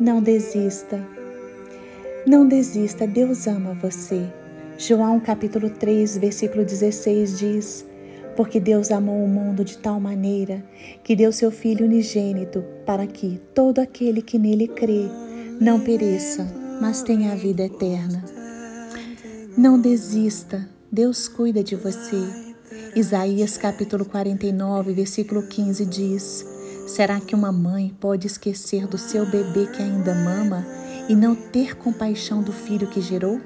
Não desista. Não desista, Deus ama você. João capítulo 3, versículo 16 diz: Porque Deus amou o mundo de tal maneira que deu seu Filho unigênito para que todo aquele que nele crê não pereça, mas tenha a vida eterna. Não desista, Deus cuida de você. Isaías capítulo 49, versículo 15 diz: Será que uma mãe pode esquecer do seu bebê que ainda mama e não ter compaixão do filho que gerou?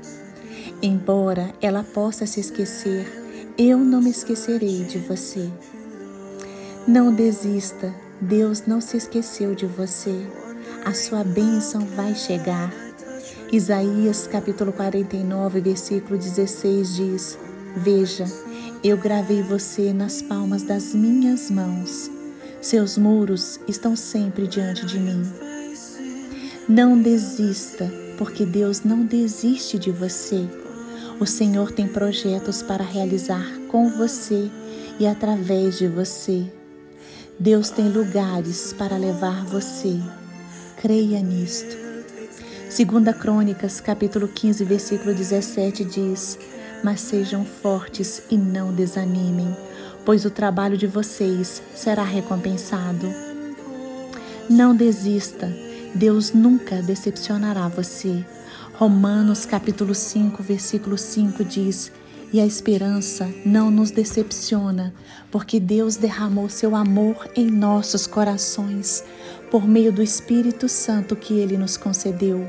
Embora ela possa se esquecer, eu não me esquecerei de você. Não desista, Deus não se esqueceu de você. A sua bênção vai chegar. Isaías capítulo 49, versículo 16 diz: Veja, eu gravei você nas palmas das minhas mãos. Seus muros estão sempre diante de mim. Não desista, porque Deus não desiste de você. O Senhor tem projetos para realizar com você e através de você. Deus tem lugares para levar você. Creia nisto. Segunda Crônicas, capítulo 15, versículo 17 diz: "Mas sejam fortes e não desanimem, pois o trabalho de vocês será recompensado. Não desista, Deus nunca decepcionará você. Romanos capítulo 5, versículo 5 diz: E a esperança não nos decepciona, porque Deus derramou seu amor em nossos corações por meio do Espírito Santo que ele nos concedeu.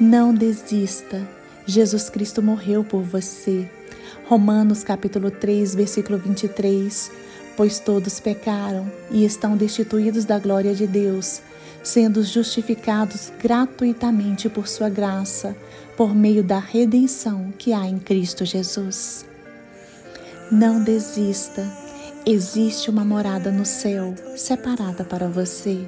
Não desista. Jesus Cristo morreu por você. Romanos capítulo 3, versículo 23. Pois todos pecaram e estão destituídos da glória de Deus, sendo justificados gratuitamente por sua graça, por meio da redenção que há em Cristo Jesus. Não desista. Existe uma morada no céu separada para você.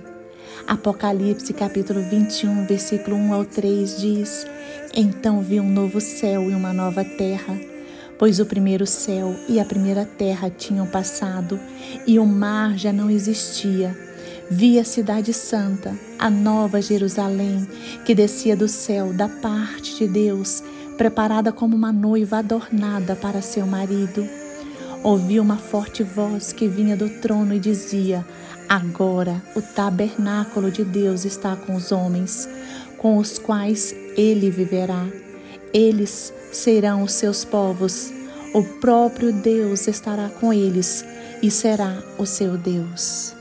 Apocalipse capítulo 21, versículo 1 ao 3 diz: Então vi um novo céu e uma nova terra pois o primeiro céu e a primeira terra tinham passado e o mar já não existia. Vi a cidade santa, a nova Jerusalém, que descia do céu da parte de Deus, preparada como uma noiva adornada para seu marido. Ouvi uma forte voz que vinha do trono e dizia: Agora o tabernáculo de Deus está com os homens, com os quais ele viverá. Eles serão os seus povos. O próprio Deus estará com eles e será o seu Deus.